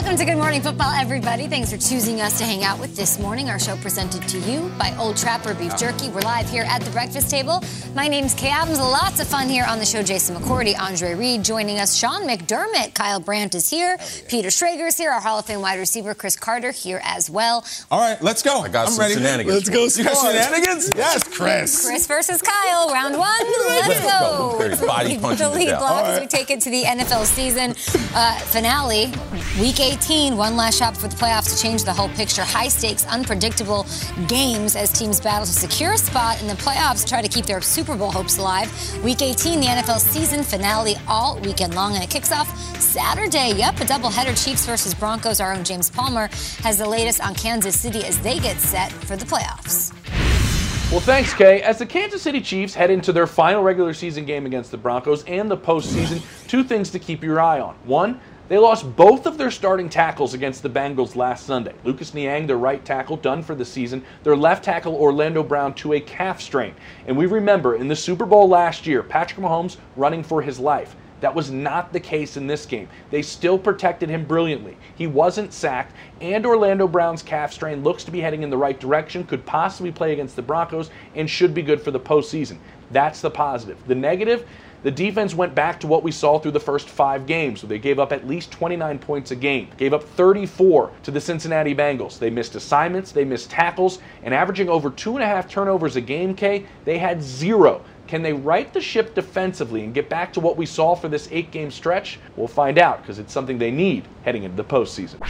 Welcome to Good Morning Football, everybody. Thanks for choosing us to hang out with this morning. Our show presented to you by Old Trapper Beef Jerky. We're live here at the breakfast table. My name's Kay Adams. Lots of fun here on the show. Jason McCourty, Andre Reed joining us. Sean McDermott, Kyle Brandt is here. Peter Schrager's here. Our Hall of Fame wide receiver Cris Carter here as well. All right, let's go. I got I'm some ready. shenanigans. Let's go. You got shenanigans? Yes, Chris. Chris versus Kyle, round one. Let's go. Let's go. Body the lead death. block All as we take it to the NFL season uh, finale. Week 18, one last shot for the playoffs to change the whole picture. High stakes, unpredictable games as teams battle to secure a spot in the playoffs, try to keep their Super Bowl hopes alive. Week 18, the NFL season finale all weekend long, and it kicks off Saturday. Yep, a doubleheader Chiefs versus Broncos. Our own James Palmer has the latest on Kansas City as they get set for the playoffs. Well, thanks, Kay. As the Kansas City Chiefs head into their final regular season game against the Broncos and the postseason, two things to keep your eye on. One, they lost both of their starting tackles against the Bengals last Sunday. Lucas Niang, their right tackle, done for the season. Their left tackle, Orlando Brown, to a calf strain. And we remember in the Super Bowl last year, Patrick Mahomes running for his life. That was not the case in this game. They still protected him brilliantly. He wasn't sacked, and Orlando Brown's calf strain looks to be heading in the right direction, could possibly play against the Broncos, and should be good for the postseason. That's the positive. The negative, the defense went back to what we saw through the first five games. So they gave up at least 29 points a game, gave up 34 to the Cincinnati Bengals. They missed assignments, they missed tackles, and averaging over two and a half turnovers a game, Kay, they had zero. Can they right the ship defensively and get back to what we saw for this eight game stretch? We'll find out because it's something they need heading into the postseason.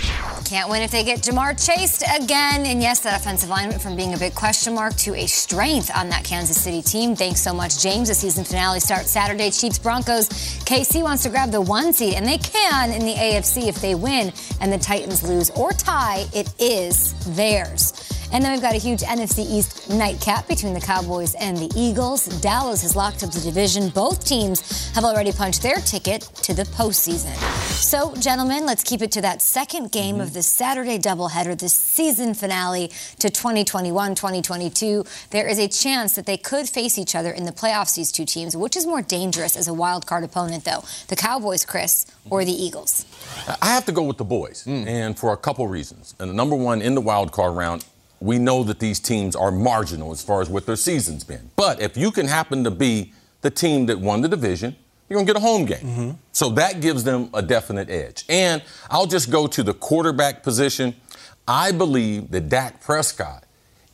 Can't win if they get Ja'Marr chased again. And yes, that offensive line went from being a big question mark to a strength on that Kansas City team. Thanks so much, James. The season finale starts Saturday. Chiefs Broncos. KC wants to grab the one seed, and they can in the AFC if they win and the Titans lose or tie. It is theirs. And then we've got a huge NFC East nightcap between the Cowboys and the Eagles. Dallas has locked up the division. Both teams have already punched their ticket to the postseason. So, gentlemen, let's keep it to that second game of the Saturday doubleheader, the season finale to 2021 2022. There is a chance that they could face each other in the playoffs, these two teams. Which is more dangerous as a wild card opponent, though? The Cowboys, Chris, or the Eagles? I have to go with the boys, hmm. and for a couple reasons. And the number one, in the wild card round, we know that these teams are marginal as far as what their season's been. But if you can happen to be the team that won the division, you're going to get a home game. Mm-hmm. So that gives them a definite edge. And I'll just go to the quarterback position. I believe that Dak Prescott,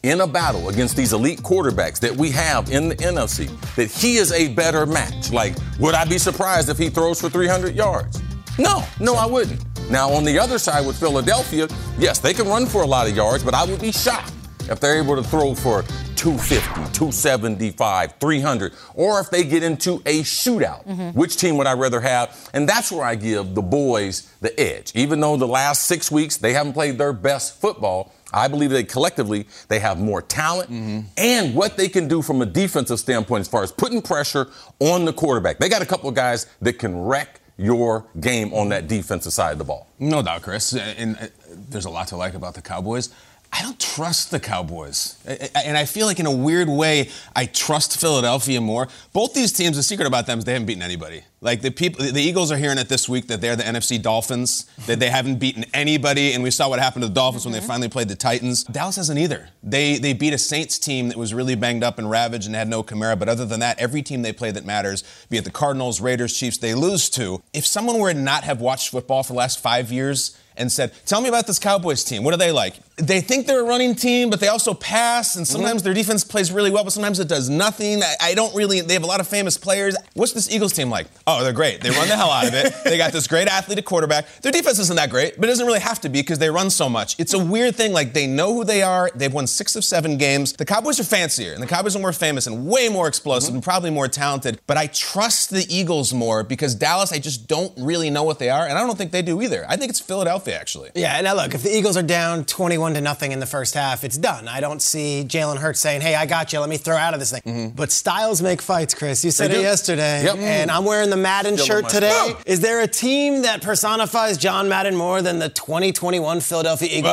in a battle against these elite quarterbacks that we have in the NFC, that he is a better match. Like, would I be surprised if he throws for 300 yards? No, no, I wouldn't. Now, on the other side with Philadelphia, yes, they can run for a lot of yards, but I would be shocked if they're able to throw for 250, 275, 300, or if they get into a shootout. Mm-hmm. Which team would I rather have? And that's where I give the boys the edge. Even though the last six weeks they haven't played their best football, I believe they collectively they have more talent mm-hmm. and what they can do from a defensive standpoint as far as putting pressure on the quarterback. They got a couple of guys that can wreck your game on that defensive side of the ball. No doubt, Chris. And uh, there's a lot to like about the Cowboys. I don't trust the Cowboys. And I feel like, in a weird way, I trust Philadelphia more. Both these teams, the secret about them is they haven't beaten anybody. Like the people, the Eagles are hearing it this week that they're the NFC Dolphins, that they haven't beaten anybody, and we saw what happened to the Dolphins mm-hmm. when they mm-hmm. finally played the Titans. Dallas hasn't either. They they beat a Saints team that was really banged up and ravaged and had no Kamara. But other than that, every team they play that matters, be it the Cardinals, Raiders, Chiefs, they lose to. If someone were to not have watched football for the last five years and said, "Tell me about this Cowboys team. What are they like?" They think they're a running team, but they also pass, and mm-hmm. sometimes mm-hmm. their defense plays really well, but sometimes it does nothing. I, I, don't really. They have a lot of famous players. What's this Eagles team like? Oh, they're great. They run the hell out of it. They got this great athlete at quarterback. Their defense isn't that great, but it doesn't really have to be because they run so much. It's a weird thing. Like they know who they are. They've won six of seven games. The Cowboys are fancier, and the Cowboys are more famous and way more explosive mm-hmm. and probably more talented. But I trust the Eagles more because Dallas, I just don't really know what they are, and I don't think they do either. I think it's Philadelphia actually. Yeah. And now look, if the Eagles are down 21 to nothing in the first half, it's done. I don't see Jalen Hurts saying, "Hey, I got you. Let me throw out of this thing." Mm-hmm. But styles make fights, Chris. You said it yesterday, yep. and I'm wearing the Madden Still shirt today. Is there a team that personifies John Madden more than the 2021 Philadelphia Eagles?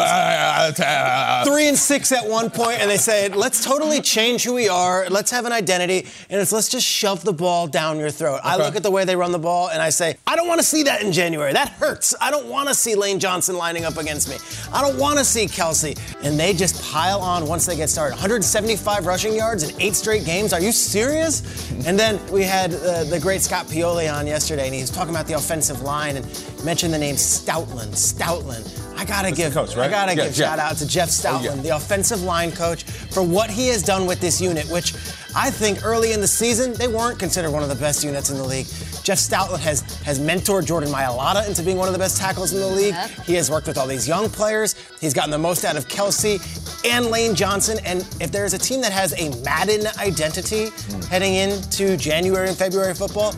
Three and six at one point, and they say, "Let's totally change who we are. Let's have an identity, and it's let's just shove the ball down your throat." Okay. I look at the way they run the ball, and I say, "I don't want to see that in January. That hurts. I don't want to see Lane Johnson lining up against me. I don't want to see Kelce. And they just pile on once they get started. 175 rushing yards in eight straight games. Are you serious? and then we had uh, the great Scott Pioli on yesterday, and he was talking about the offensive line and mentioned the name Stoutland. Stoutland. I gotta That's give coach, right? I gotta yeah, give Jeff. shout out to Jeff Stoutland, oh, yeah. the offensive line coach, for what he has done with this unit, which I think early in the season they weren't considered one of the best units in the league. Jeff Stoutland has has mentored Jordan Mailata into being one of the best tackles in the league. Yep. He has worked with all these young players. He's gotten the most out of Kelce and Lane Johnson. And if there's a team that has a Madden identity mm. heading into January and February football,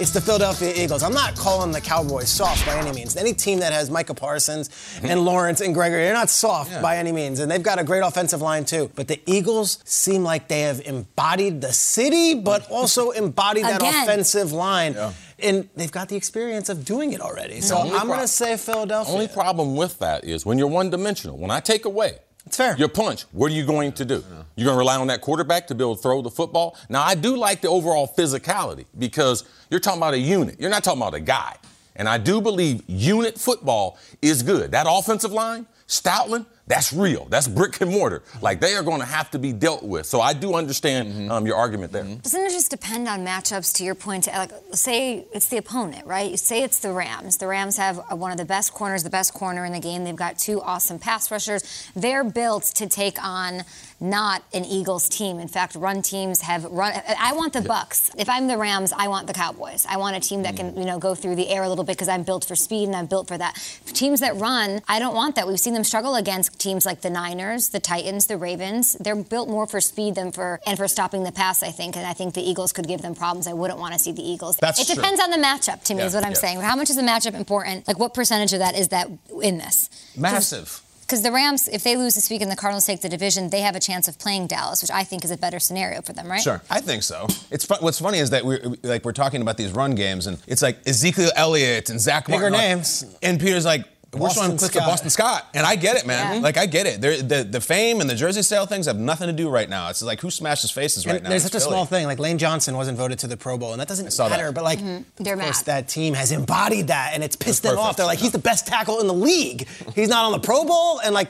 it's the Philadelphia Eagles. I'm not calling the Cowboys soft by any means. Any team that has Micah Parsons mm-hmm. and Lawrence and Gregory, they're not soft yeah. by any means. And they've got a great offensive line, too. But the Eagles seem like they have embodied the city, but also embodied that offensive line. Yeah. And they've got the experience of doing it already. So I'm going to say Philadelphia. Only problem with that is when you're one dimensional, when I take away it's fair. Your punch, what are you going to do? You're going to rely on that quarterback to be able to throw the football? Now, I do like the overall physicality because you're talking about a unit. You're not talking about a guy. And I do believe unit football is good. That offensive line, Stoutland, that's real. That's brick and mortar. Like they are going to have to be dealt with. So I do understand mm-hmm. um, your argument there. Mm-hmm. Doesn't it just depend on matchups? To your point, like say it's the opponent, right? Say it's the Rams. The Rams have one of the best corners, the best corner in the game. They've got two awesome pass rushers. They're built to take on not an Eagles team. In fact, run teams have run. I want the Bucks. If I'm the Rams, I want the Cowboys. I want a team that can, mm. you know, go through the air a little bit because I'm built for speed and I'm built for that. Teams that run, I don't want that. We've seen them struggle against teams like the Niners, the Titans, the Ravens. They're built more for speed than for and for stopping the pass. I think, and I think the Eagles could give them problems. I wouldn't want to see the Eagles. That's it depends true. on the matchup. To me, yeah, is what I'm yeah. saying. How much is the matchup important? Like, what percentage of that is that in this? Massive because the Rams, if they lose this week and the Cardinals take the division, they have a chance of playing Dallas, which I think is a better scenario for them, right? Sure, I think so. It's fun, what's funny is that we're like we're talking about these run games, and it's like Ezekiel Elliott and Zach bigger names, and Peter's like, Boston Which one puts the Boston Scott? And I get it, man. Yeah. Like I get it. They're, the the fame and the jersey sale things have nothing to do right now. It's like who smashes faces right and now. There's such a small thing. Like Lane Johnson wasn't voted to the Pro Bowl, and that doesn't matter. That. But like, mm-hmm. They're of course, mad. that team has embodied that, and it's pissed them off. They're like, he's the best tackle in the league. He's not on the Pro Bowl, and like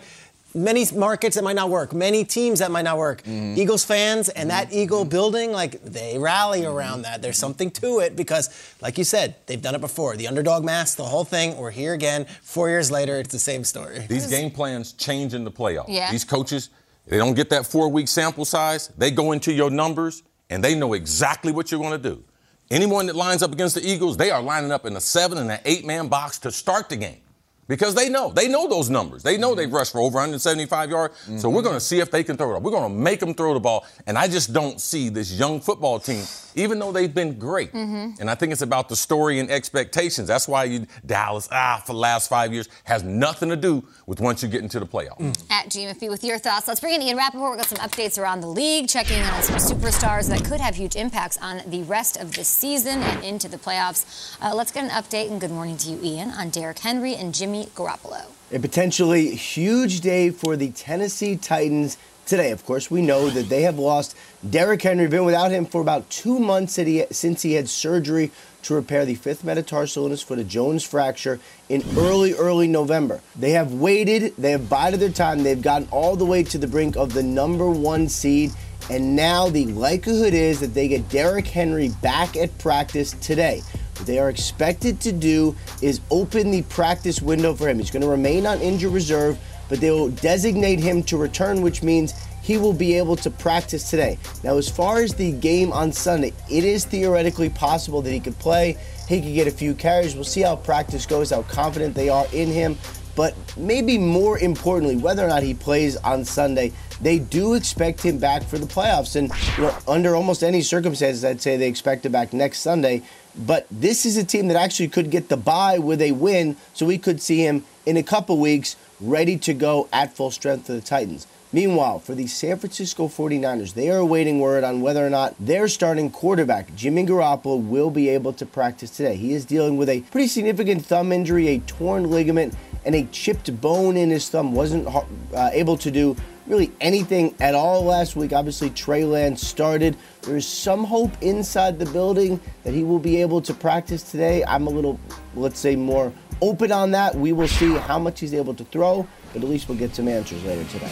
many markets that might not work, many teams that might not work. Mm-hmm. Eagles fans and that mm-hmm. Eagle building, like they rally mm-hmm. around that. There's something to it because, like you said, they've done it before. The underdog mask, the whole thing. We're here again. Four years later, it's the same story. These game plans change in the playoffs. Yeah. These coaches, they don't get that four week sample size. They go into your numbers and they know exactly what you're going to do. Anyone that lines up against the Eagles, they are lining up in a seven and an eight man box to start the game. Because they know. They know those numbers. They know they've rushed for over 175 yards. Mm-hmm. So we're going to see if they can throw it. Up. We're going to make them throw the ball. And I just don't see this young football team, even though they've been great. Mm-hmm. And I think it's about the story and expectations. That's why you Dallas, ah, for the last five years, has nothing to do with once you get into the playoffs. Mm. At GMFB with your thoughts. Let's bring in Ian Rapoport. We've got some updates around the league, checking in on some superstars that could have huge impacts on the rest of the season and into the playoffs. Uh, let's get an update and good morning to you, Ian, on Derrick Henry and Jimmy Garoppolo. A potentially huge day for the Tennessee Titans today. Of course, we know that they have lost Derrick Henry, been without him for about two months since he had surgery to repair the fifth metatarsal in his foot, a Jones fracture, in early, early November. They have waited, they have bided their time, they've gotten all the way to the brink of the number one seed, and now the likelihood is that they get Derrick Henry back at practice today. What they are expected to do is open the practice window for him. He's going to remain on injured reserve, but they will designate him to return, which means he will be able to practice today. Now, as far as the game on Sunday, it is theoretically possible that he could play. He could get a few carries. We'll see how practice goes, how confident they are in him. But maybe more importantly, whether or not he plays on Sunday, they do expect him back for the playoffs. And you know, under almost any circumstances, I'd say they expect him back next Sunday. But this is a team that actually could get the bye with a win, so we could see him in a couple weeks ready to go at full strength for the Titans. Meanwhile, for the San Francisco 49ers, they are awaiting word on whether or not their starting quarterback, Jimmy Garoppolo, will be able to practice today. He is dealing with a pretty significant thumb injury, a torn ligament, and a chipped bone in his thumb. Wasn't uh, able to do really anything at all last week. Obviously, Trey Lance started. There is some hope inside the building that he will be able to practice today. I'm a little, let's say, more open on that. We will see how much he's able to throw, but at least we'll get some answers later today.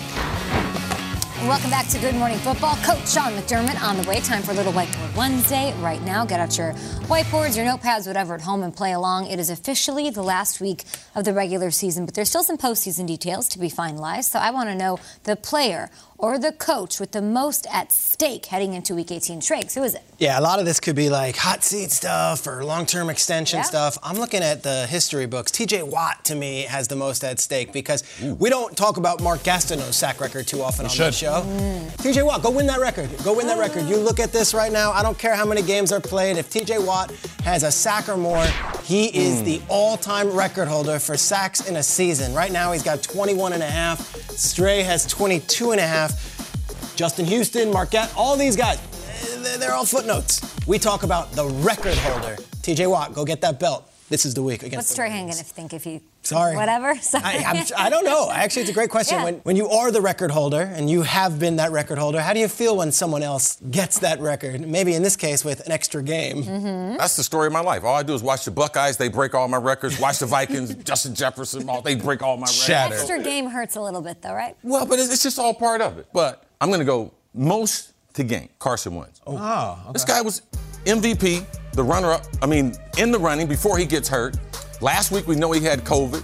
Welcome back to Good Morning Football. Coach Sean McDermott on the way. Time for a little Whiteboard Wednesday right now. Get out your whiteboards, your notepads, whatever at home and play along. It is officially the last week of the regular season, but there's still some postseason details to be finalized. So I want to know the player or the coach with the most at stake heading into Week 18? Triggs, who is it? Yeah, a lot of this could be like hot seat stuff or long-term extension yeah. stuff. I'm looking at the history books. T.J. Watt to me has the most at stake because Ooh. we don't talk about Mark Gastineau's sack record too often we on the show. Mm. T.J. Watt, go win that record. Go win that record. You look at this right now. I don't care how many games are played. If T.J. Watt has a sack or more, he is mm. the all-time record holder for sacks in a season. Right now, he's got 21 and a half. Strahan has 22 and a half. Justin Houston, Marquette, all these guys, they're all footnotes. We talk about the record holder. TJ Watt, go get that belt. This is the week against. What's Trey Hangen if think if you? Sorry. Whatever. Sorry. I, I, don't know. Actually, it's a great question. Yeah. When, when you are the record holder and you have been that record holder, how do you feel when someone else gets that record? Maybe in this case with an extra game. Mm-hmm. That's the story of my life. All I do is watch the Buckeyes. They break all my records. Watch the Vikings. Justin Jefferson. All, they break all my records. Shatter. Extra game hurts a little bit though, right? Well, but it's, it's just all part of it. But I'm going to go most to game. Carson Wentz. Oh, oh okay. this guy was MVP, the runner-up. I mean, in the running before he gets hurt. Last week we know he had COVID.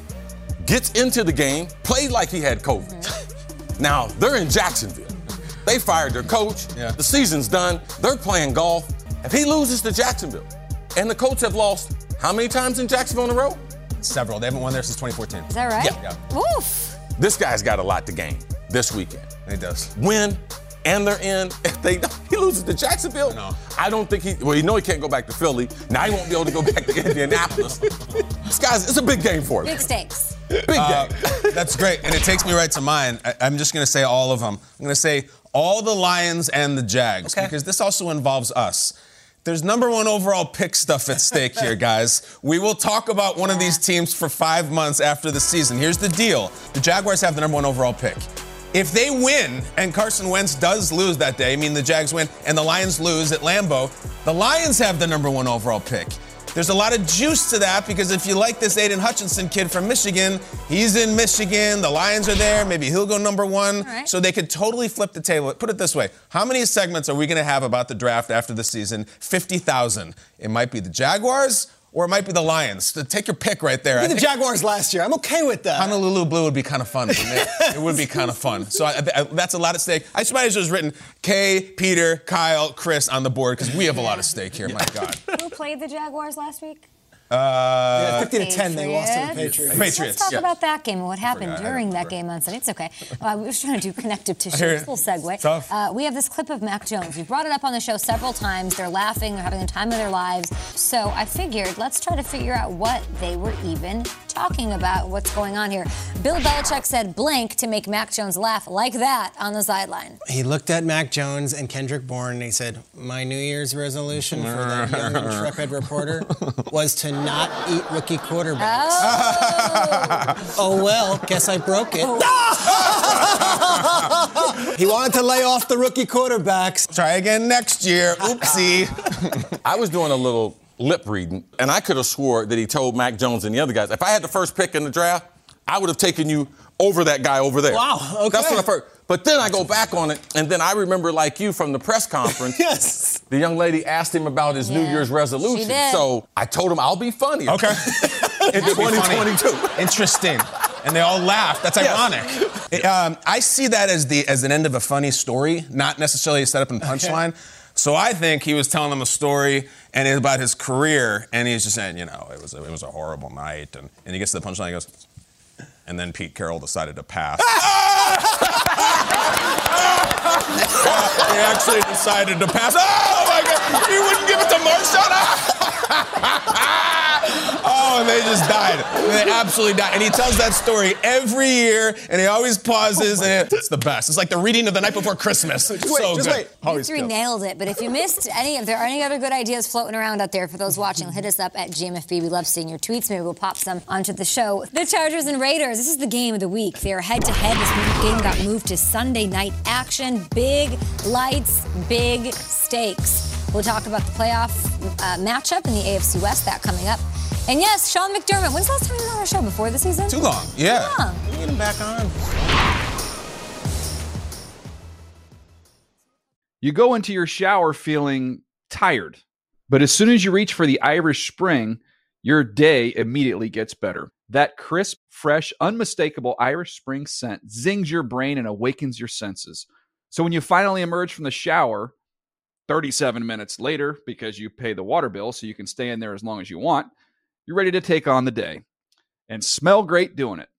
Gets into the game, played like he had COVID. Mm-hmm. now they're in Jacksonville. They fired their coach. Yeah. The season's done. They're playing golf. If he loses to Jacksonville, and the Colts have lost how many times in Jacksonville in a row? Several. They haven't won there since 2014. Is that right? Yeah. yeah. Oof. This guy's got a lot to gain this weekend. He does. Win, and they're in. If they he loses to Jacksonville, no. I don't think he. Well, you know he can't go back to Philly. Now he won't be able to go back to Indianapolis. this guy's. It's a big game for him. Big stakes. Big uh, game. that's great, and it takes me right to mine. I, am just going to say all of them. I'm going to say all the Lions and the Jags okay. because this also involves us. There's number one overall pick stuff at stake here, guys. We will talk about one of these teams for five months after the season. Here's the deal the Jaguars have the number one overall pick. If they win and Carson Wentz does lose that day, I mean the Jags win and the Lions lose at Lambeau, the Lions have the number one overall pick. There's a lot of juice to that because if you like this Aidan Hutchinson kid from Michigan, he's in Michigan, the Lions are there, maybe he'll go number one. Right. So they could totally flip the table. Put it this way how many segments are we going to have about the draft after the season? 50,000. It might be the Jaguars or it might be the Lions. Take your pick right there. Maybe the Jaguars last year. I'm okay with that. Honolulu Blue would be kind of fun. It? it? would be kind of fun. So I, I, that's a lot at stake. I suppose it was written Kay, Peter, Kyle, Chris on the board because we have a lot of stake here. My God. Who played the Jaguars last week? Uh, Yeah, 50 to 10, they lost to the Patriots. Patriots. Let's talk yeah. about that game and what happened forgot. During that game on Sunday. It's okay. Uh, we were trying to do connective tissue. hear It's a little segue. Tough. Uh, we have this clip of Mac Jones. We've brought it up on the show several times. They're laughing. They're having the time of their lives. So I figured let's try to figure out what they were even talking about. What's going on here? Bill Belichick said blank to make Mac Jones laugh like that on the sideline. He looked at Mac Jones and Kendrick Bourne and he said, My New Year's resolution for that young intrepid reporter was to not eat rookie quarterbacks. Oh. oh, well, guess I broke it. Oh. he wanted to lay off the rookie quarterbacks. Try again next year. Oopsie. I was doing a little lip reading, and I could have swore that he told Mac Jones and the other guys, if I had the first pick in the draft, I would have taken you over that guy over there. Wow, okay. That's what I first. But then I go back on it, and then I remember, like you from the press conference, Yes. the young lady asked him about his New Yeah, Year's she resolution. did. So I told him I'll be funny. Okay. In It'd be funny. 2022. Interesting. And they all laugh. That's Yes. ironic. Um, I see that as the as an end of a funny story, not necessarily a setup and punchline. So I think he was telling them a story and it's about his career, and he's just saying, you know, it was a, it was a horrible night, and, and he gets to the punchline, he goes, and then Pete Carroll decided to pass. He actually decided to pass. Oh my God! You wouldn't give it to Marshawn? Ah! Oh, and they just died. They absolutely died. And he tells that story every year, and he always pauses, and it's the best. It's like the reading of the night before Christmas. so just good. wait. You three nailed it. But if you missed any, if there are any other good ideas floating around out there for those watching, hit us up at GMFB. We love seeing your tweets. Maybe we'll pop some onto the show. The Chargers and Raiders. This is the game of the week. They are head to head. This game got moved to Sunday night action. Big lights, big stakes. We'll talk about the playoff uh, matchup in the AFC West. That coming up. And yes, Sean McDermott. When's the last time he was on our show? Before the season? Too long. Yeah. Too long. Get him back on. You go into your shower feeling tired, but as soon as you reach for the Irish Spring, your day immediately gets better. That crisp, fresh, unmistakable Irish Spring scent zings your brain and awakens your senses. So when you finally emerge from the shower, 37 minutes later, because you pay the water bill so you can stay in there as long as you want, you're ready to take on the day and smell great doing it.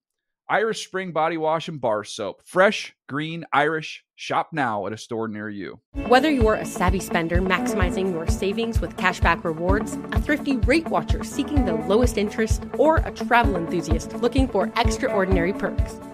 Irish Spring Body Wash and Bar Soap. Fresh, green, Irish. Shop now at a store near you. Whether you're a savvy spender maximizing your savings with cashback rewards, a thrifty rate watcher seeking the lowest interest, or a travel enthusiast looking for extraordinary perks,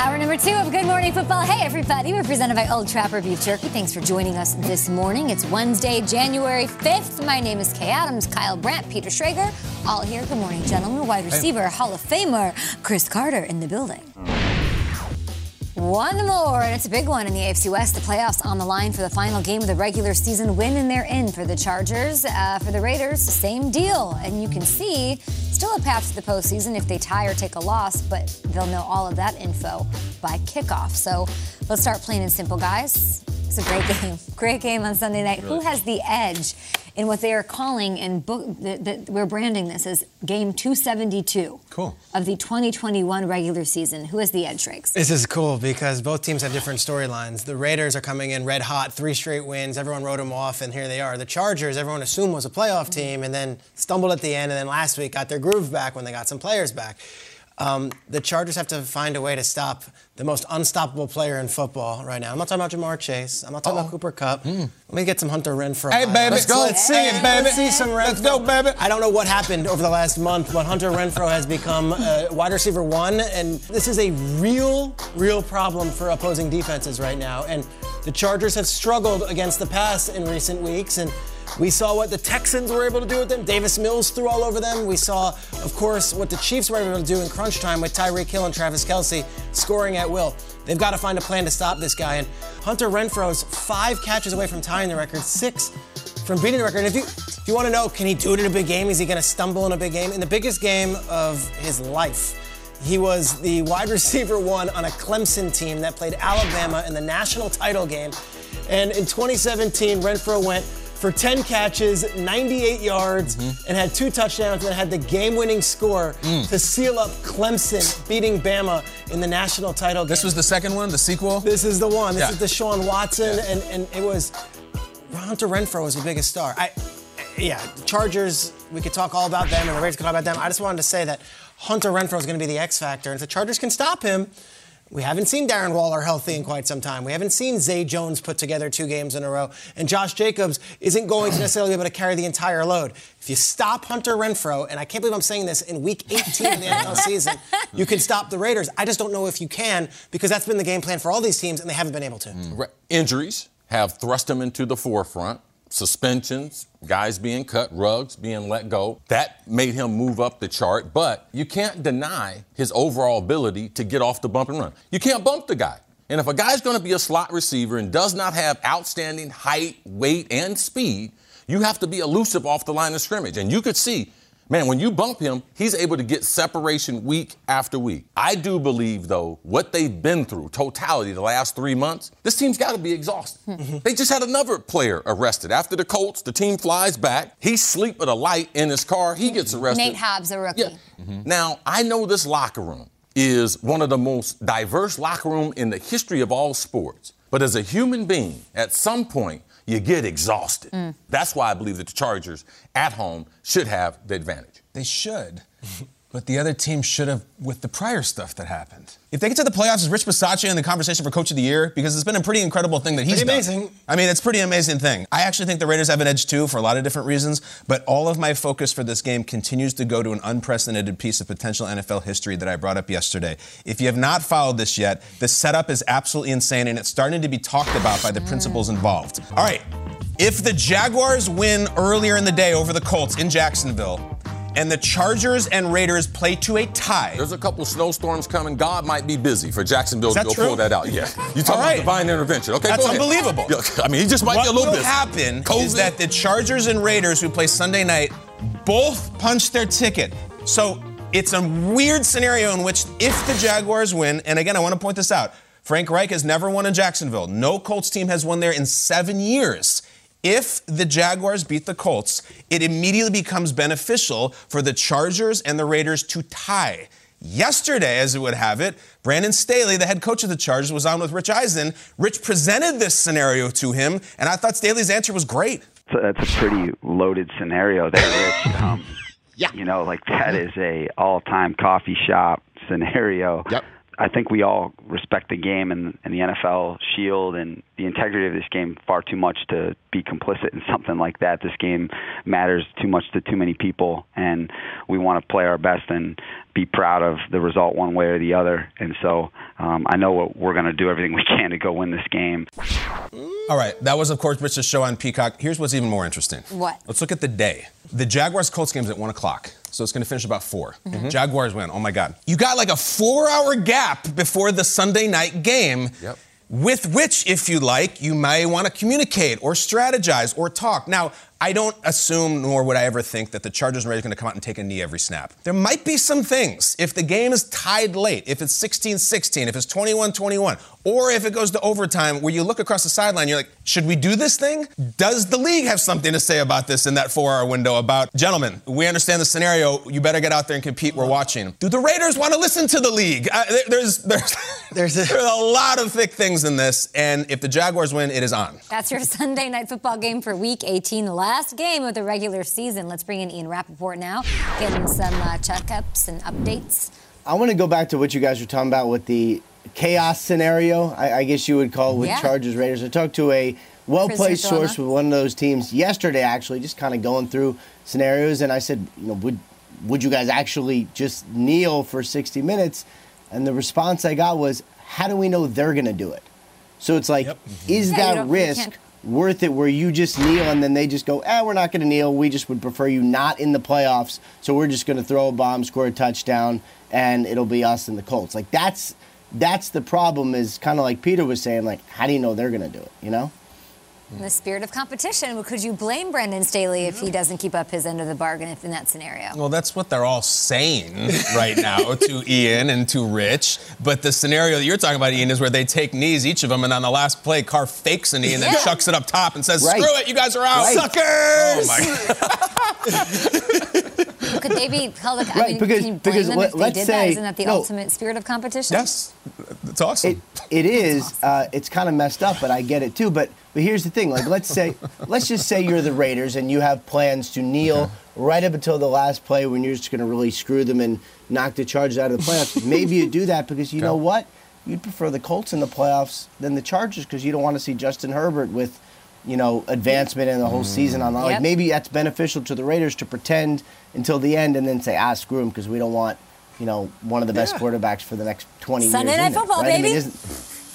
Hour number two of Good Morning Football. Hey, everybody. We're presented by Old Trapper Beef Jerky. Thanks for joining us this morning. It's Wednesday, January 5th. My name is Kay Adams, Kyle Brandt, Peter Schrager. All here. Good morning, gentlemen. Wide receiver, Hall of Famer, Cris Carter in the building. One more, and it's a big one in the AFC West. The playoffs on the line for the final game of the regular season win, and they're in for the Chargers. Uh, for the Raiders, same deal. And you can see still a path to the postseason if they tie or take a loss, but they'll know all of that info by kickoff. So let's start plain and simple, guys. It's a great game. Great game on Sunday night. Who has the edge in what they are calling and book that we're branding this as game 272 Cool. of the 2021 regular season? Who has the edge, Shrakes? This is cool because both teams have different storylines. The Raiders are coming in red hot, three straight wins. Everyone wrote them off, and here they are. The Chargers, everyone assumed was a playoff team, and then stumbled at the end, and then last week got their groove back when they got some players back. Um, the Chargers have to find a way to stop the most unstoppable player in football right now. I'm not talking about Ja'Marr Chase. I'm not talking about Cooper Kupp. Let me get some Hunter Renfrow. Hey, baby. Let's go. Let's see Hey, it, baby. Let's see some Renfrow. Let's go, baby. I don't know what happened over the last month, but Hunter Renfrow has become uh, wide receiver one, and this is a real, real problem for opposing defenses right now. And the Chargers have struggled against the pass in recent weeks, and we saw what the Texans were able to do with them. Davis Mills threw all over them. We saw, of course, what the Chiefs were able to do in crunch time with Tyreek Hill and Travis Kelce scoring at will. They've got to find a plan to stop this guy. And Hunter Renfrow's five catches away from tying the record, six from beating the record. And if you if you want to know, can he do it in a big game? Is he going to stumble in a big game? In the biggest game of his life, he was the wide receiver one on a Clemson team that played Alabama in the national title game. And in 2017, Renfrow went for 10 catches, 98 yards, mm-hmm. and had two touchdowns and had the game winning score mm. to seal up Clemson beating Bama in the national title game. This was the second one, the sequel. This is the one. This Yeah. is Sean Watson, and, and it was Hunter Renfrow was the biggest star. I, yeah, Chargers. We could talk all about them, and the Raiders could talk about them. I just wanted to say that Hunter Renfrow is going to be the X factor, and if the Chargers can stop him. We haven't seen Darren Waller healthy in quite some time. We haven't seen Zay Jones put together two games in a row. And Josh Jacobs isn't going to necessarily be able to carry the entire load. If you stop Hunter Renfrow, and I can't believe I'm saying this in week 18 of the NFL season, you can stop the Raiders. I just don't know if you can because that's been the game plan for all these teams, and they haven't been able to. Mm. Re- Injuries have thrust him into the forefront. Suspensions, guys being cut, Ruggs being let go. That made him move up the chart, but you can't deny his overall ability to get off the bump and run. You can't bump the guy. And if a guy's going to be a slot receiver and does not have outstanding height, weight, and speed, you have to be elusive off the line of scrimmage. And you could see, man, when you bump him, he's able to get separation week after week. I do believe, though, what they've been through, totality, the last three months, this team's got to be exhausted. Mm-hmm. Mm-hmm. they just had another player arrested. After the Colts, the team flies back. He's sleep at a light in his car. He gets mm-hmm. arrested. Nate Hobbs, a rookie. Now, I know this locker room is one of the most diverse locker room in the history of all sports. But as a human being, at some point, you get exhausted. Mm. That's why I believe that the Chargers at home should have the advantage. They should. But the other team should have with the prior stuff that happened. If they get to the playoffs, is Rich Bisaccia in the conversation for Coach of the Year? Because it's been a pretty incredible thing that he's Pretty done. amazing. I mean, it's a pretty amazing thing. I actually think the Raiders have an edge too for a lot of different reasons, but all of my focus for this game continues to go to an unprecedented piece of potential NFL history that I brought up yesterday. If you have not followed this yet, the setup is absolutely insane and it's starting to be talked about by the principals involved. All right, if the Jaguars win earlier in the day over the Colts in Jacksonville, and the Chargers and Raiders play to a tie. There's a couple snowstorms coming. God might be busy for Jacksonville to go true? pull that out. Yeah. You talk All about divine intervention. Okay, That's go ahead. unbelievable. I mean, he just might what be a little will happen COVID. is that the Chargers and Raiders, who play Sunday night, both punch their ticket. So it's a weird scenario in which if the Jaguars win, and again, I want to point this out, Frank Reich has never won in Jacksonville. No Colts team has won there in seven years. If the Jaguars beat the Colts, it immediately becomes beneficial for the Chargers and the Raiders to tie. Yesterday, as it would have it, Brandon Staley, the head coach of the Chargers, was on with Rich Eisen. Rich presented this scenario to him, and I thought Staley's answer was great. So that's a pretty loaded scenario there, Rich. Um, yeah. You know, like that is a all-time coffee shop scenario. Yep. I think we all respect the game and, and the NFL shield and the integrity of this game far too much to be complicit in something like that. This game matters too much to too many people, and we want to play our best and be proud of the result one way or the other. And so um, I know what we're going to do everything we can to go win this game. All right, that was, of course, Rich's show on Peacock. Here's what's even more interesting. What? Let's look at the day. The Jaguars Colts game's at 1 o'clock, so it's going to finish about 4. Mm-hmm. Mm-hmm. Jaguars win. Oh my God. You got like a four hour gap before the Sunday night game. Yep. With which, if you like, you may want to communicate or strategize or talk. Now, I don't assume, nor would I ever think, that the Chargers and Raiders are going to come out and take a knee every snap. There might be some things. If the game is tied late, if it's 16 16, if it's 21 21, or if it goes to overtime where you look across the sideline, you're like, should we do this thing? Does the league have something to say about this in that four hour window? About, gentlemen, we understand the scenario. You better get out there and compete. We're watching. Do the Raiders want to listen to the league? Uh, there's, there's, There's a- there's a lot of thick things in this, and if the Jaguars win, it is on. That's your Sunday night football game for Week 18, the last game of the regular season. Let's bring in Ian Rapoport now, getting some uh, checkups and updates. I want to go back to what you guys were talking about with the chaos scenario. I, I guess you would call it with Yeah. Chargers Raiders. I talked to a well-placed source with one of those teams yesterday, actually, just kind of going through scenarios, and I said, you know, would would you guys actually just kneel for 60 minutes? And the response I got was, how do we know they're going to do it? So it's like, is Yeah, that don't- you risk can't- worth it where you just kneel and then they just go, eh, we're not going to kneel. We just would prefer you not in the playoffs. So we're just going to throw a bomb, score a touchdown, and it'll be us and the Colts. Like that's that's the problem. Is kind of like Peter was saying. Like, how do you know they're going to do it? You know. In the spirit of competition, could you blame Brandon Staley if he doesn't keep up his end of the bargain if in that scenario? Well, that's what they're all saying right now to Ian and to Rich. But the scenario that you're talking about, Ian, is where they take knees, each of them, and on the last play, Carr fakes a knee and then Yeah. chucks it up top and says, Right. "Screw it, you guys are out, Right. suckers!" Oh my Could they be held? I Right, mean, because- can you blame them let- if they let's did say- that? Isn't that the no. ultimate spirit of competition? yes, it's awesome. It, it is. Uh, it's kind of messed up, but I get it too. But but here's the thing. Like, let's say, let's just say you're the Raiders and you have plans to kneel right up until the last play when you're just going to really screw them and knock the Chargers out of the playoffs. Maybe you do that because you know what? You'd prefer the Colts in the playoffs than the Chargers because you don't want to see Justin Herbert with, you know, advancement in the whole season on. Like Yep. maybe that's beneficial to the Raiders to pretend until the end and then say, ah, screw them because we don't want. You know, one of the best quarterbacks for the next 20 Sunday years. Night in there, Football, right? I mean, baby.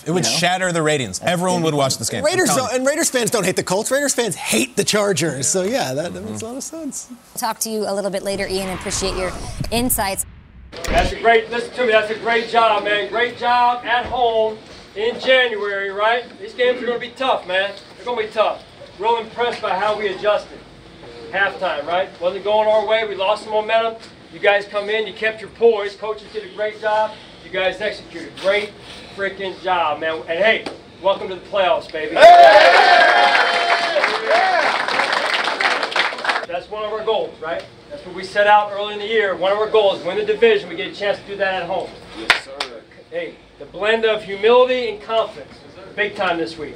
it would you know? shatter the ratings. Everyone would watch this game. Raiders don't, and Raiders fans don't hate the Colts. Raiders fans hate the Chargers. So yeah, that, that makes a lot of sense. Talk to you a little bit later, Ian. Appreciate your insights. That's a great, listen to me, that's a great job, man. Great job at home in January, right? These games are going to be tough, man. They're going to be tough. Real impressed by how we adjusted. Halftime, right? Wasn't going our way. We lost some momentum. You guys come in, you kept your poise. Coaches did a great job. You guys executed. Great freaking job, man. And hey, welcome to the playoffs, baby. That's one of our goals, right? That's what we set out early in the year. One of our goals, win the division. We get a chance to do that at home. Yes, sir. Hey, the blend of humility and confidence. Big time this week.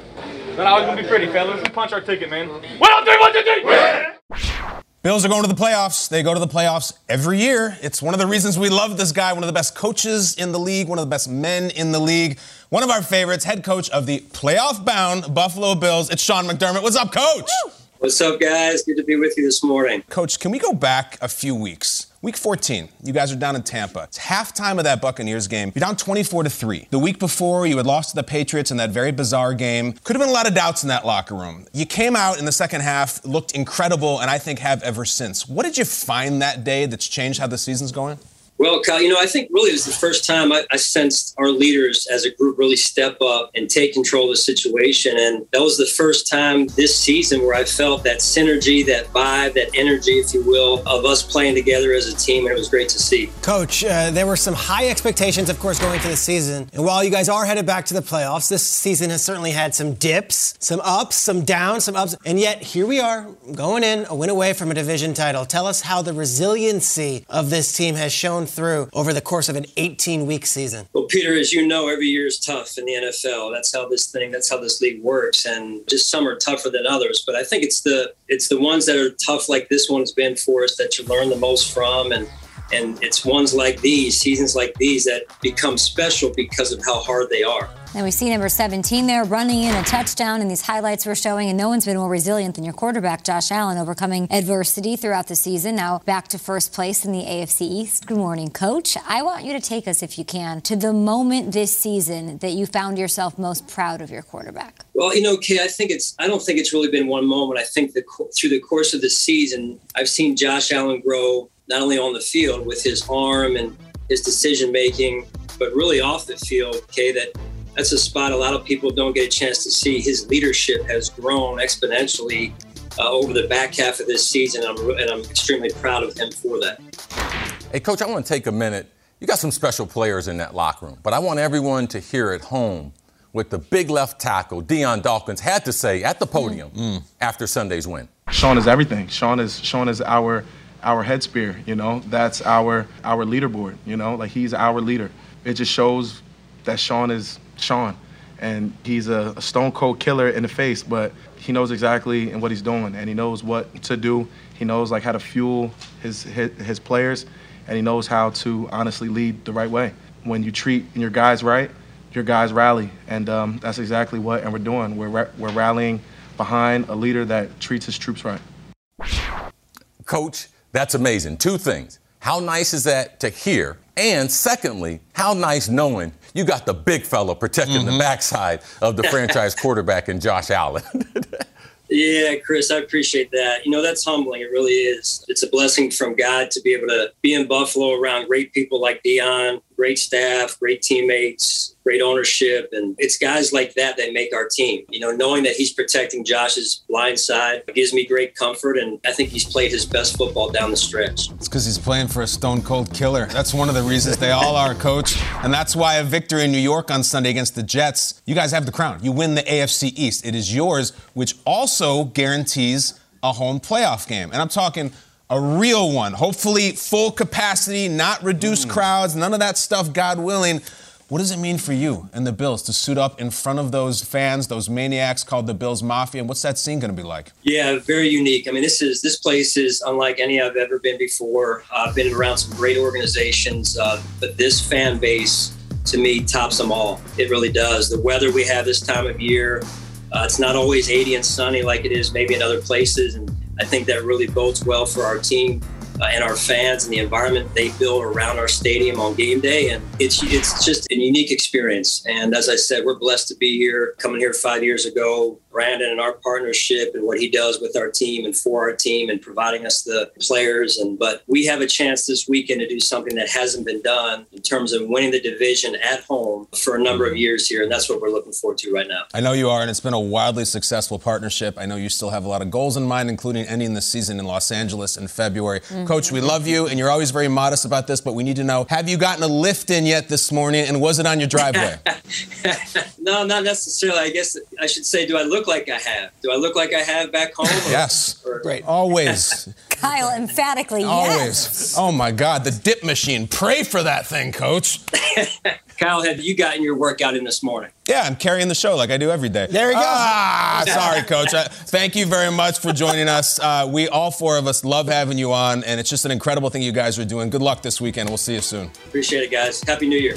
Not always gonna be pretty, fellas. Let's punch our ticket, man. One, two, three, one, two, three. Bills are going to the playoffs. They go to the playoffs every year. It's one of the reasons we love this guy, one of the best coaches in the league, one of the best men in the league, one of our favorites, head coach of the playoff bound Buffalo Bills. It's Sean McDermott. What's up, coach? What's up, guys? Good to be with you this morning. Coach, can we go back a few weeks? Week 14, you guys are down in Tampa. It's halftime of that Buccaneers game. You're down 24 to 3. The week before, you had lost to the Patriots in that very bizarre game. Could have been a lot of doubts in that locker room. You came out in the second half, looked incredible, and I think have ever since. What did you find that day that's changed how the season's going? Well, Kyle, you know, I think really it was the first time I, I sensed our leaders as a group really step up and take control of the situation. And that was the first time this season where I felt that synergy, that vibe, that energy, if you will, of us playing together as a team. And it was great to see. Coach, uh, there were some high expectations, of course, going into the season. And while you guys are headed back to the playoffs, this season has certainly had some dips, some ups, some downs, some ups. And yet, here we are, going in, a win away from a division title. Tell us how the resiliency of this team has shown through over the course of an 18 week season. Well, Peter, as you know, every year is tough in the NFL. That's how this thing, that's how this league works. And just some are tougher than others. But I think it's the it's the ones that are tough, like this one's been for us, that you learn the most from. And and it's ones like these, seasons like these, that become special because of how hard they are. And we see number 17 there running in a touchdown, and these highlights we're showing. And no one's been more resilient than your quarterback, Josh Allen, overcoming adversity throughout the season. Now back to first place in the AFC East. Good morning, Coach. I want you to take us, if you can, to the moment this season that you found yourself most proud of your quarterback. Well, you know, Kay, I think it's. I don't think it's really been one moment. I think the through the course of the season, I've seen Josh Allen grow not only on the field with his arm and his decision making, but really off the field. Okay, that that's a spot a lot of people don't get a chance to see. His leadership has grown exponentially uh, over the back half of this season, I'm, and I'm extremely proud of him for that. Hey, Coach, I want to take a minute. You got some special players in that locker room, but I want everyone to hear at home what the big left tackle, Dion Dawkins, had to say at the podium after Sunday's win. Sean is everything. Sean is Sean is our our head spear. You know, that's our our leaderboard. You know, like he's our leader. It just shows that Sean is Sean, and he's a, a stone cold killer in the face, but he knows exactly and what he's doing, and he knows what to do. He knows like how to fuel his, his his players, and he knows how to honestly lead the right way. When you treat your guys right, your guys rally, and um, that's exactly what and we're doing. We're we're rallying behind a leader that treats his troops right. Coach, that's amazing. Two things. How nice is that to hear? And secondly, how nice knowing you got the big fella protecting Mm-hmm. the backside of the franchise quarterback in Josh Allen. Yeah, Chris, I appreciate that. You know, that's humbling. It really is. It's a blessing from God to be able to be in Buffalo around great people like Dion, great staff, great teammates, great ownership. And it's guys like that that make our team. You know, knowing that he's protecting Josh's blind side gives me great comfort. And I think he's played his best football down the stretch. It's because he's playing for a stone cold killer. That's one of the reasons they all are, coach. And that's why a victory in New York on Sunday against the Jets, you guys have the crown. You win the AFC East. It is yours, which also guarantees a home playoff game. And I'm talking a real one. Hopefully, full capacity, not reduced crowds, none of that stuff, God willing. What does it mean for you and the Bills to suit up in front of those fans, those maniacs called the Bills Mafia? And what's that scene going to be like? Yeah, very unique. I mean, this is this place is unlike any I've ever been before. I've been around some great organizations, uh, but this fan base to me tops them all. It really does. The weather we have this time of year, uh, it's not always 80 and sunny like it is maybe in other places, and I think that really bodes well for our team. Uh, and our fans and the environment they build around our stadium on game day, and it's it's just a unique experience. And as I said, we're blessed to be here, coming here five years ago. Brandon and our partnership and what he does with our team and for our team and providing us the players. And but we have a chance this weekend to do something that hasn't been done in terms of winning the division at home for a number of years here, and that's what we're looking forward to right now. I know you are, and it's been a wildly successful partnership. I know you still have a lot of goals in mind, including ending the season in Los Angeles in February. Mm-hmm. Coach, we love you, and you're always very modest about this, but we need to know have you gotten a lift in yet this morning, and was it on your driveway? no, not necessarily. I guess I should say, do I look like I have? Do I look like I have back home? or- yes. or- Great. Always. Kyle, emphatically, Always. yes. Oh my God, the dip machine. Pray for that thing, coach. Kyle, have you gotten your workout in this morning? Yeah, I'm carrying the show like I do every day. There you go. Ah, sorry, coach. Uh, thank you very much for joining us. Uh, we, all four of us, love having you on, and it's just an incredible thing you guys are doing. Good luck this weekend. We'll see you soon. Appreciate it, guys. Happy New Year.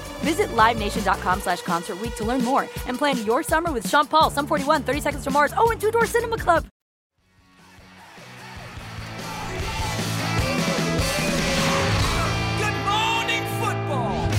Visit LiveNation.com slash Concert Week to learn more and plan your summer with Sean Paul, Sum 41, 30 Seconds to Mars, oh, and Two Door Cinema Club. Good morning, football.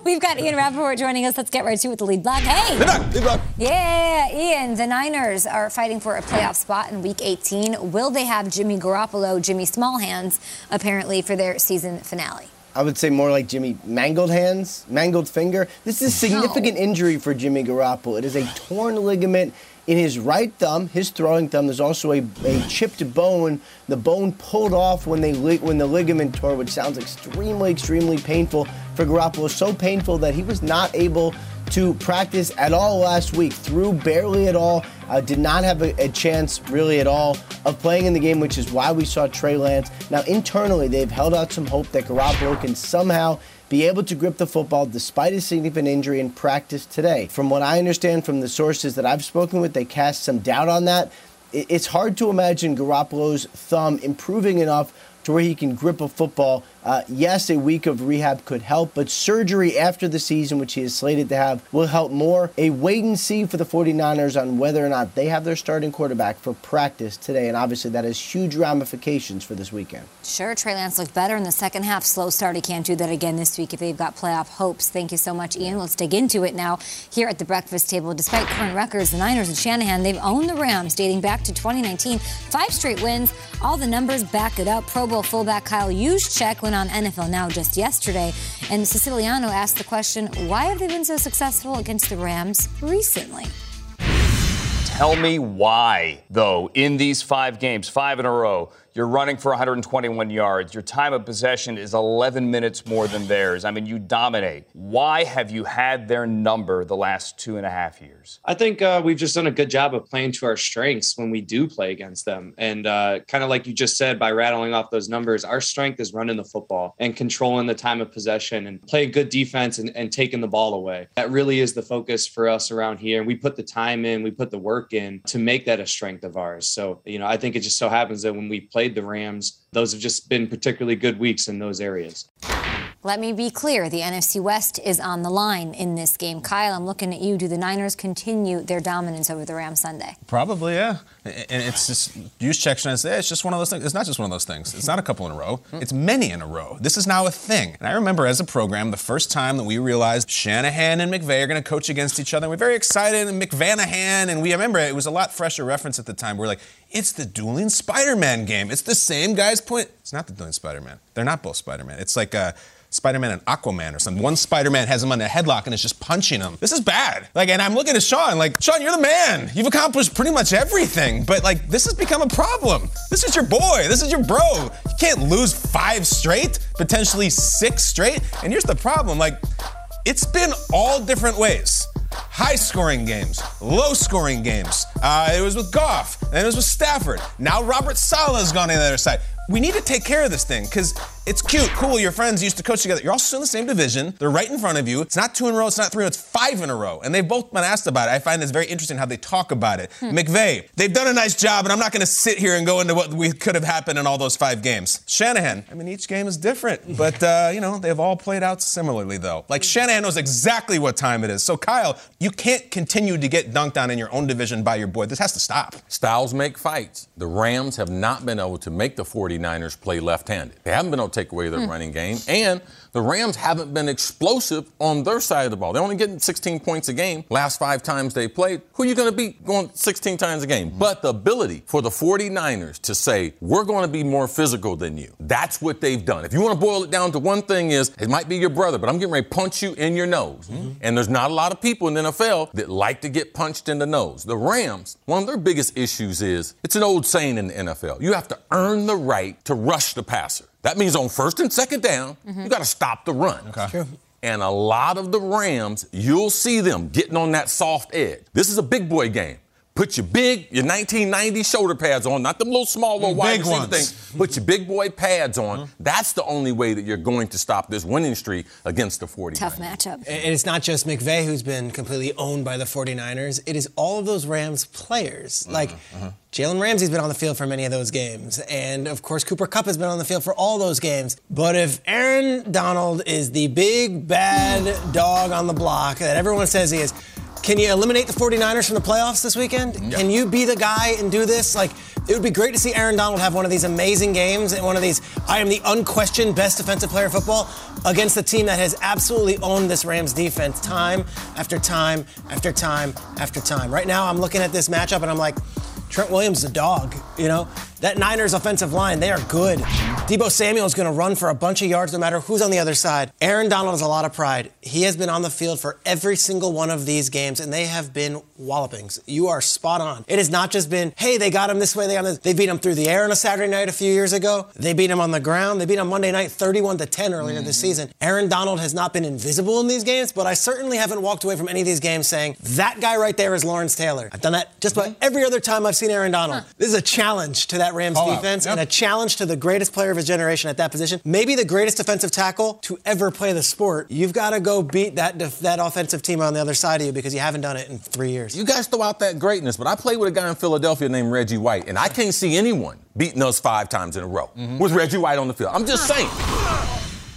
We've got Ian Rapoport joining us. Let's get right to it with the lead block. Hey! Lead block, lead block. Yeah, Ian, the Niners are fighting for a playoff spot in Week 18. Will they have Jimmy Garoppolo, Jimmy Smallhands, apparently, for their season finale? I would say more like Jimmy mangled hands, mangled finger. This is a significant injury for Jimmy Garoppolo. It is a torn ligament in his right thumb, his throwing thumb. There's also a, a chipped bone. The bone pulled off when they when the ligament tore, which sounds extremely, extremely painful for Garoppolo. So painful that he was not able to practice at all last week, threw barely at all, uh, did not have a, a, chance really at all of playing in the game, which is why we saw Trey Lance. Now, internally, they've held out some hope that Garoppolo can somehow be able to grip the football despite a significant injury in practice today. From what I understand from the sources that I've spoken with, they cast some doubt on that. It's hard to imagine Garoppolo's thumb improving enough to where he can grip a football. Uh, yes, a week of rehab could help, but surgery after the season, which he is slated to have, will help more. A wait and see for the 49ers on whether or not they have their starting quarterback for practice today, and obviously that has huge ramifications for this weekend. Sure, Trey Lance looked better in the second half. Slow start. He can't do that again this week if they've got playoff hopes. Thank you so much, Ian. Let's dig into it now here at the breakfast table. Despite current records, the Niners and Shanahan, they've owned the Rams dating back to 2019. Five straight wins. All the numbers back it up. Pro Bowl fullback Kyle Juszczyk went on NFL Now just yesterday, and Siciliano asked the question, why have they been so successful against the Rams recently? Tell me why, though, in these five games, five in a row, you're running for 121 yards. Your time of possession is 11 minutes more than theirs. I mean, you dominate. Why have you had their number the last two and a half years? I think uh, we've just done a good job of playing to our strengths when we do play against them. And uh, kind of like you just said, by rattling off those numbers, our strength is running the football and controlling the time of possession and playing good defense and, and taking the ball away. That really is the focus for us around here. And we put the time in, we put the work in to make that a strength of ours. So, you know, I think it just so happens that when we play played the Rams, those have just been particularly good weeks in those areas. Let me be clear the NFC West is on the line in this game. Kyle, I'm looking at you. Do the Niners continue their dominance over the Rams Sunday? Probably, yeah. And it's just, Juszczyk trying to say it's just one of those things. It's not just one of those things. It's not a couple in a row, hmm. it's many in a row. This is now a thing. And I remember as a program, the first time that we realized Shanahan and McVay are going to coach against each other, we are very excited, and McVanahan, and we remember it was a lot fresher reference at the time. We are like, it's the dueling Spider-Man game. It's the same guy's point. It's not the dueling Spider-Man. They're not both Spider-Man. It's like a Spider-Man and Aquaman or something. One Spider-Man has him on a headlock and is just punching him. This is bad. Like, and I'm looking at Sean like, Sean, you're the man. You've accomplished pretty much everything, but like, this has become a problem. This is your boy. This is your bro. You can't lose five straight, potentially six straight. And here's the problem: like, it's been all different ways high scoring games, low scoring games. Uh, it was with Goff, and it was with Stafford. Now Robert Saleh's gone on the other side we need to take care of this thing because it's cute, cool. Your friends used to coach together. You're all still in the same division. They're right in front of you. It's not two in a row. It's not three. In a row, it's five in a row. And they've both been asked about it. I find this very interesting how they talk about it. Hmm. McVay, they've done a nice job, and I'm not going to sit here and go into what we could have happened in all those five games. Shanahan, I mean, each game is different, but uh, you know they've all played out similarly though. Like Shanahan knows exactly what time it is. So Kyle, you can't continue to get dunked on in your own division by your boy. This has to stop. Styles make fights. The Rams have not been able to make the 40 49ers play left handed. They haven't been able to take away their mm. running game. And the Rams haven't been explosive on their side of the ball. They're only getting 16 points a game last five times they played. Who are you going to beat going 16 times a game? Mm-hmm. But the ability for the 49ers to say, we're going to be more physical than you, that's what they've done. If you want to boil it down to one thing is, it might be your brother, but I'm getting ready to punch you in your nose. Mm-hmm. And there's not a lot of people in the NFL that like to get punched in the nose. The Rams, one of their biggest issues is, it's an old saying in the NFL, you have to earn the right to rush the passer. That means on first and second down, mm-hmm. you got to stop the run. Okay. And a lot of the Rams, you'll see them getting on that soft edge. This is a big boy game. Put your big, your 1990 shoulder pads on, not them little small little wide receiver things. Put your big boy pads on. Mm-hmm. That's the only way that you're going to stop this winning streak against the 49ers. Tough matchup. And it's not just McVay who's been completely owned by the 49ers. It is all of those Rams players. Mm-hmm. Like mm-hmm. Jalen Ramsey's been on the field for many of those games. And of course, Cooper Kupp has been on the field for all those games. But if Aaron Donald is the big bad dog on the block that everyone says he is, can you eliminate the 49ers from the playoffs this weekend? Yeah. Can you be the guy and do this? Like, it would be great to see Aaron Donald have one of these amazing games and one of these, I am the unquestioned best defensive player in football against the team that has absolutely owned this Rams defense time after time after time after time. Right now, I'm looking at this matchup and I'm like, Trent Williams is a dog, you know? That Niners offensive line, they are good. Deebo Samuel is going to run for a bunch of yards no matter who's on the other side. Aaron Donald has a lot of pride. He has been on the field for every single one of these games, and they have been wallopings. You are spot on. It has not just been, hey, they got him this way, they got him this. They beat him through the air on a Saturday night a few years ago. They beat him on the ground. They beat him Monday night 31 to 10 earlier mm-hmm. this season. Aaron Donald has not been invisible in these games, but I certainly haven't walked away from any of these games saying, that guy right there is Lawrence Taylor. I've done that just about every other time I've seen Aaron Donald. Huh. This is a challenge to that Rams defense yep. and a challenge to the greatest player of his generation at that position. Maybe the greatest defensive tackle to ever play the sport. You've got to go beat that, def- that offensive team on the other side of you because you haven't done it in three years. You guys throw out that greatness, but I played with a guy in Philadelphia named Reggie White, and I can't see anyone beating us five times in a row mm-hmm. with Reggie White on the field. I'm just saying.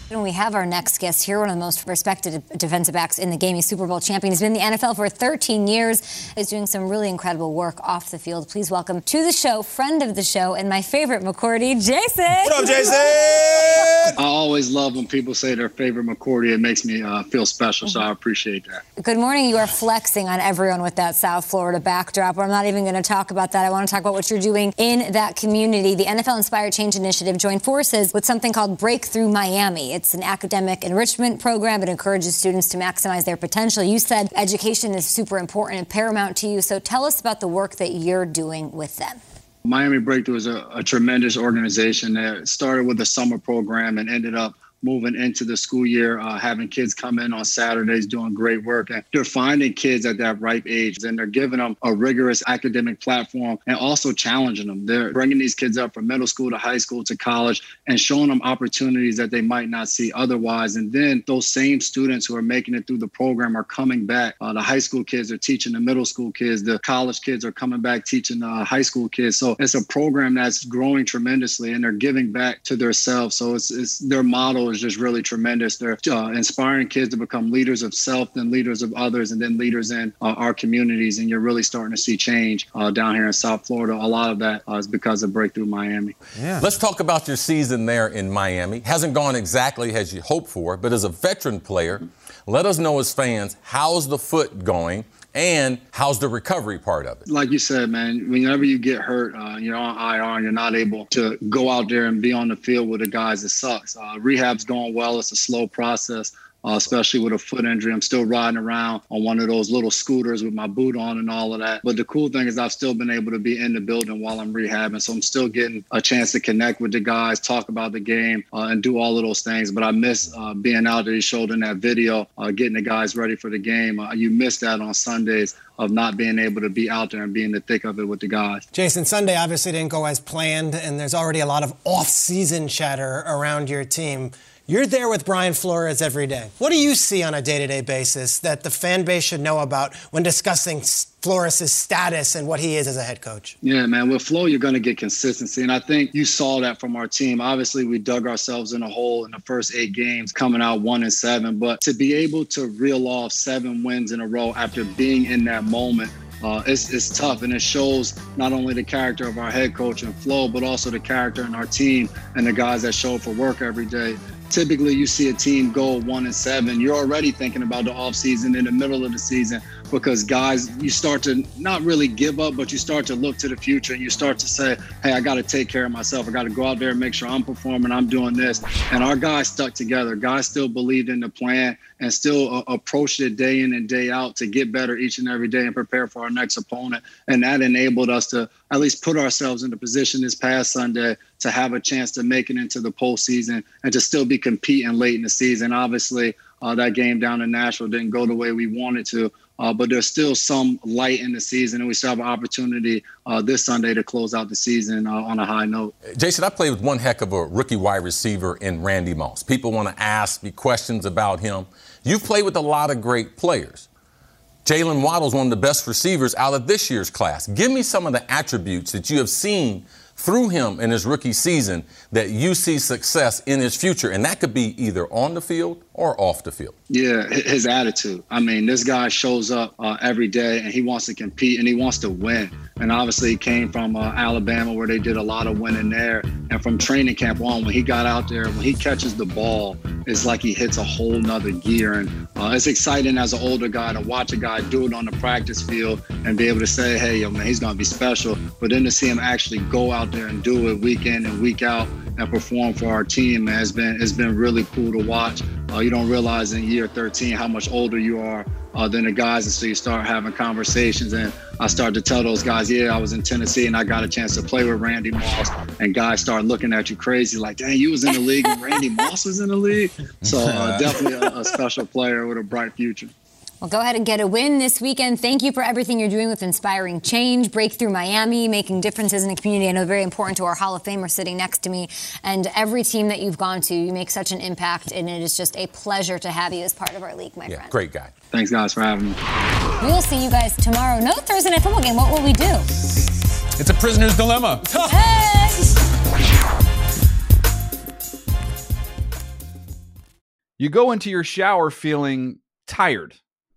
And we have our next guest here, one of the most respected defensive backs in the game. He's Super Bowl champion. He's been in the NFL for 13 years. He's doing some really incredible work off the field. Please welcome to the show, friend of the show, and my favorite McCourty, Jason. What up, Jason? I always love when people say their favorite McCourty. It makes me uh, feel special, so I appreciate that. Good morning. You are flexing on everyone with that South Florida backdrop. I'm not even going to talk about that. I want to talk about what you're doing in that community. The NFL Inspired Change Initiative joined forces with something called Breakthrough Miami. It's an academic enrichment program. It encourages students to maximize their potential. You said education is super important and paramount to you. So tell us about the work that you're doing with them. Miami Breakthrough is a, a tremendous organization that started with a summer program and ended up moving into the school year, uh, having kids come in on Saturdays doing great work. And they're finding kids at that ripe age and they're giving them a rigorous academic platform and also challenging them. They're bringing these kids up from middle school to high school to college and showing them opportunities that they might not see otherwise. And then those same students who are making it through the program are coming back. Uh, the high school kids are teaching the middle school kids, the college kids are coming back teaching the high school kids. So it's a program that's growing tremendously and they're giving back to themselves. So it's, it's their model is just really tremendous. They're uh, inspiring kids to become leaders of self, then leaders of others, and then leaders in uh, our communities. And you're really starting to see change uh, down here in South Florida. A lot of that uh, is because of Breakthrough Miami. Yeah. Let's talk about your season there in Miami. Hasn't gone exactly as you hoped for, but as a veteran player, let us know as fans how's the foot going and how's the recovery part of it? Like you said, man, whenever you get hurt, uh, you're on IR and you're not able to go out there and be on the field with the guys, it sucks. Uh, rehab's going well. It's a slow process uh, especially with a foot injury. I'm still riding around on one of those little scooters with my boot on and all of that. But the cool thing is I've still been able to be in the building while I'm rehabbing. So I'm still getting a chance to connect with the guys, talk about the game, uh, and do all of those things. But I miss uh, being out there. In that video, uh, getting the guys ready for the game. Uh, you miss that on Sundays of not being able to be out there and be in the thick of it with the guys. Jason, Sunday obviously didn't go as planned, and there's already a lot of off-season chatter around your team. You're there with Brian Flores every day. What do you see on a day to day basis that the fan base should know about when discussing Flores' status and what he is as a head coach? Yeah, man. With Flo, you're going to get consistency. And I think you saw that from our team. Obviously, we dug ourselves in a hole in the first eight games, coming out one and seven. But to be able to reel off seven wins in a row after being in that moment, uh, it's, it's tough and it shows not only the character of our head coach and Flo, but also the character in our team and the guys that show up for work every day typically you see a team go one and seven, you're already thinking about the offseason in the middle of the season because guys, you start to not really give up, but you start to look to the future and you start to say, hey, I got to take care of myself. I got to go out there and make sure I'm performing, I'm doing this. And our guys stuck together. Guys still believed in the plan and still uh, approached it day in and day out to get better each and every day and prepare for our next opponent. And that enabled us to at least put ourselves in the position this past Sunday to have a chance to make it into the postseason and to still be competing late in the season. Obviously, uh, that game down in Nashville didn't go the way we wanted to, uh, but there's still some light in the season, and we still have an opportunity uh, this Sunday to close out the season uh, on a high note. Jason, I played with one heck of a rookie wide receiver in Randy Moss. People want to ask me questions about him. You've played with a lot of great players. Jaylen Waddle's one of the best receivers out of this year's class. Give me some of the attributes that you have seen through him in his rookie season that you see success in his future. And that could be either on the field or off the field. Yeah, his attitude. I mean, this guy shows up uh, every day and he wants to compete and he wants to win. And obviously, he came from uh, Alabama where they did a lot of winning there. And from training camp on, when he got out there, when he catches the ball, it's like he hits a whole nother gear. And uh, it's exciting as an older guy to watch a guy do it on the practice field and be able to say, hey, yo, man, he's going to be special. But then to see him actually go out there and do it week in and week out and perform for our team has been it's been really cool to watch. Uh, you don't realize in year 13 how much older you are uh, than the guys, and so you start having conversations. And I started to tell those guys, "Yeah, I was in Tennessee and I got a chance to play with Randy Moss." And guys start looking at you crazy, like, "Dang, you was in the league and Randy Moss was in the league." So uh, definitely a, a special player with a bright future. Well, go ahead and get a win this weekend. Thank you for everything you're doing with inspiring change, Breakthrough Miami, making differences in the community. I know very important to our Hall of Famer sitting next to me. And every team that you've gone to, you make such an impact, and it is just a pleasure to have you as part of our league, my yeah, friend. Great guy. Thanks, guys, for having me. We'll see you guys tomorrow. No Thursday night football game. What will we do? It's a prisoner's dilemma. Hey! You go into your shower feeling tired,